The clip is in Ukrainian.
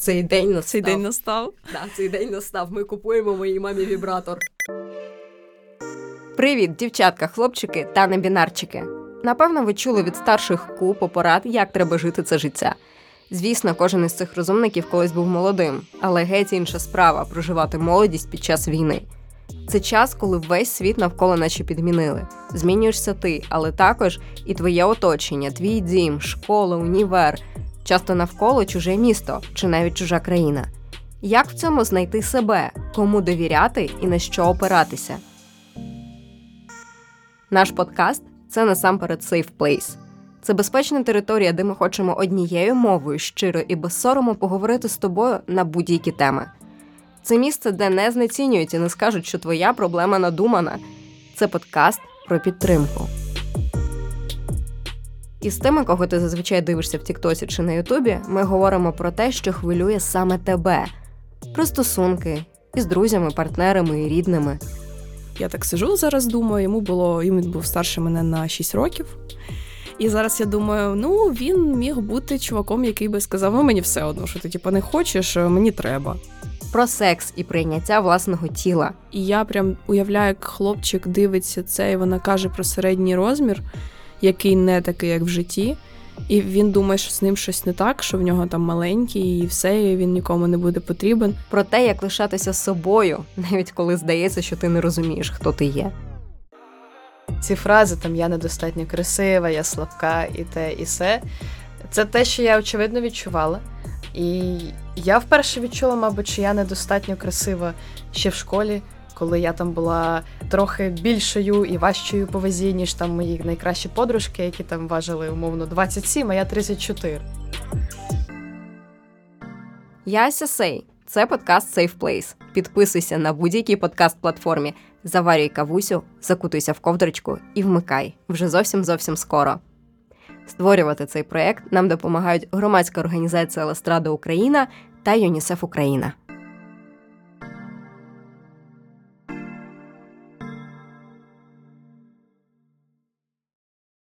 Цей день настав. Цей день настав. Да, цей день настав. Ми купуємо моїй мамі вібратор. Привіт, дівчатка, хлопчики та небінарчики. Напевно, ви чули від старших купу порад, як треба жити це життя. Звісно, кожен із цих розумників колись був молодим, але геть інша справа проживати молодість під час війни. Це час, коли весь світ навколо наче підмінили. Змінюєшся ти, але також і твоє оточення, твій дім, школа, універ, часто навколо чуже місто чи навіть чужа країна. Як в цьому знайти себе, кому довіряти і на що опиратися? Наш подкаст це насамперед Safe Place. Це безпечна територія, де ми хочемо однією мовою щиро і без сорому поговорити з тобою на будь-які теми. Це місце, де не знецінюють і не скажуть, що твоя проблема надумана. Це подкаст про підтримку. І з тими, кого ти зазвичай дивишся в Тіктосі чи на Ютубі, ми говоримо про те, що хвилює саме тебе, про стосунки із друзями, партнерами і рідними. Я так сижу зараз, думаю, йому було, йому був старше мене на 6 років. І зараз я думаю, ну він міг бути чуваком, який би сказав: ну мені все одно, що ти типу, не хочеш, мені треба. Про секс і прийняття власного тіла. І я прям уявляю, як хлопчик дивиться це, і вона каже про середній розмір, який не такий, як в житті. І він думає, що з ним щось не так, що в нього там маленький, і все, і він нікому не буде потрібен. Про те, як лишатися собою, навіть коли здається, що ти не розумієш, хто ти є. Ці фрази там я недостатньо красива, я слабка і те, і все. Це те, що я очевидно відчувала. І я вперше відчула, мабуть, що я недостатньо красива ще в школі, коли я там була трохи більшою і важчою по вазі, ніж там мої найкращі подружки, які там важили умовно 27, а я 34. Я Ася Сей. Це подкаст Safe Place. Підписуйся на будь-якій подкаст-платформі, заварюй кавусю, закутуйся в ковдрочку і вмикай вже зовсім зовсім скоро. Створювати цей проект нам допомагають громадська організація Ластрада Україна та ЮНІСЕФ Україна.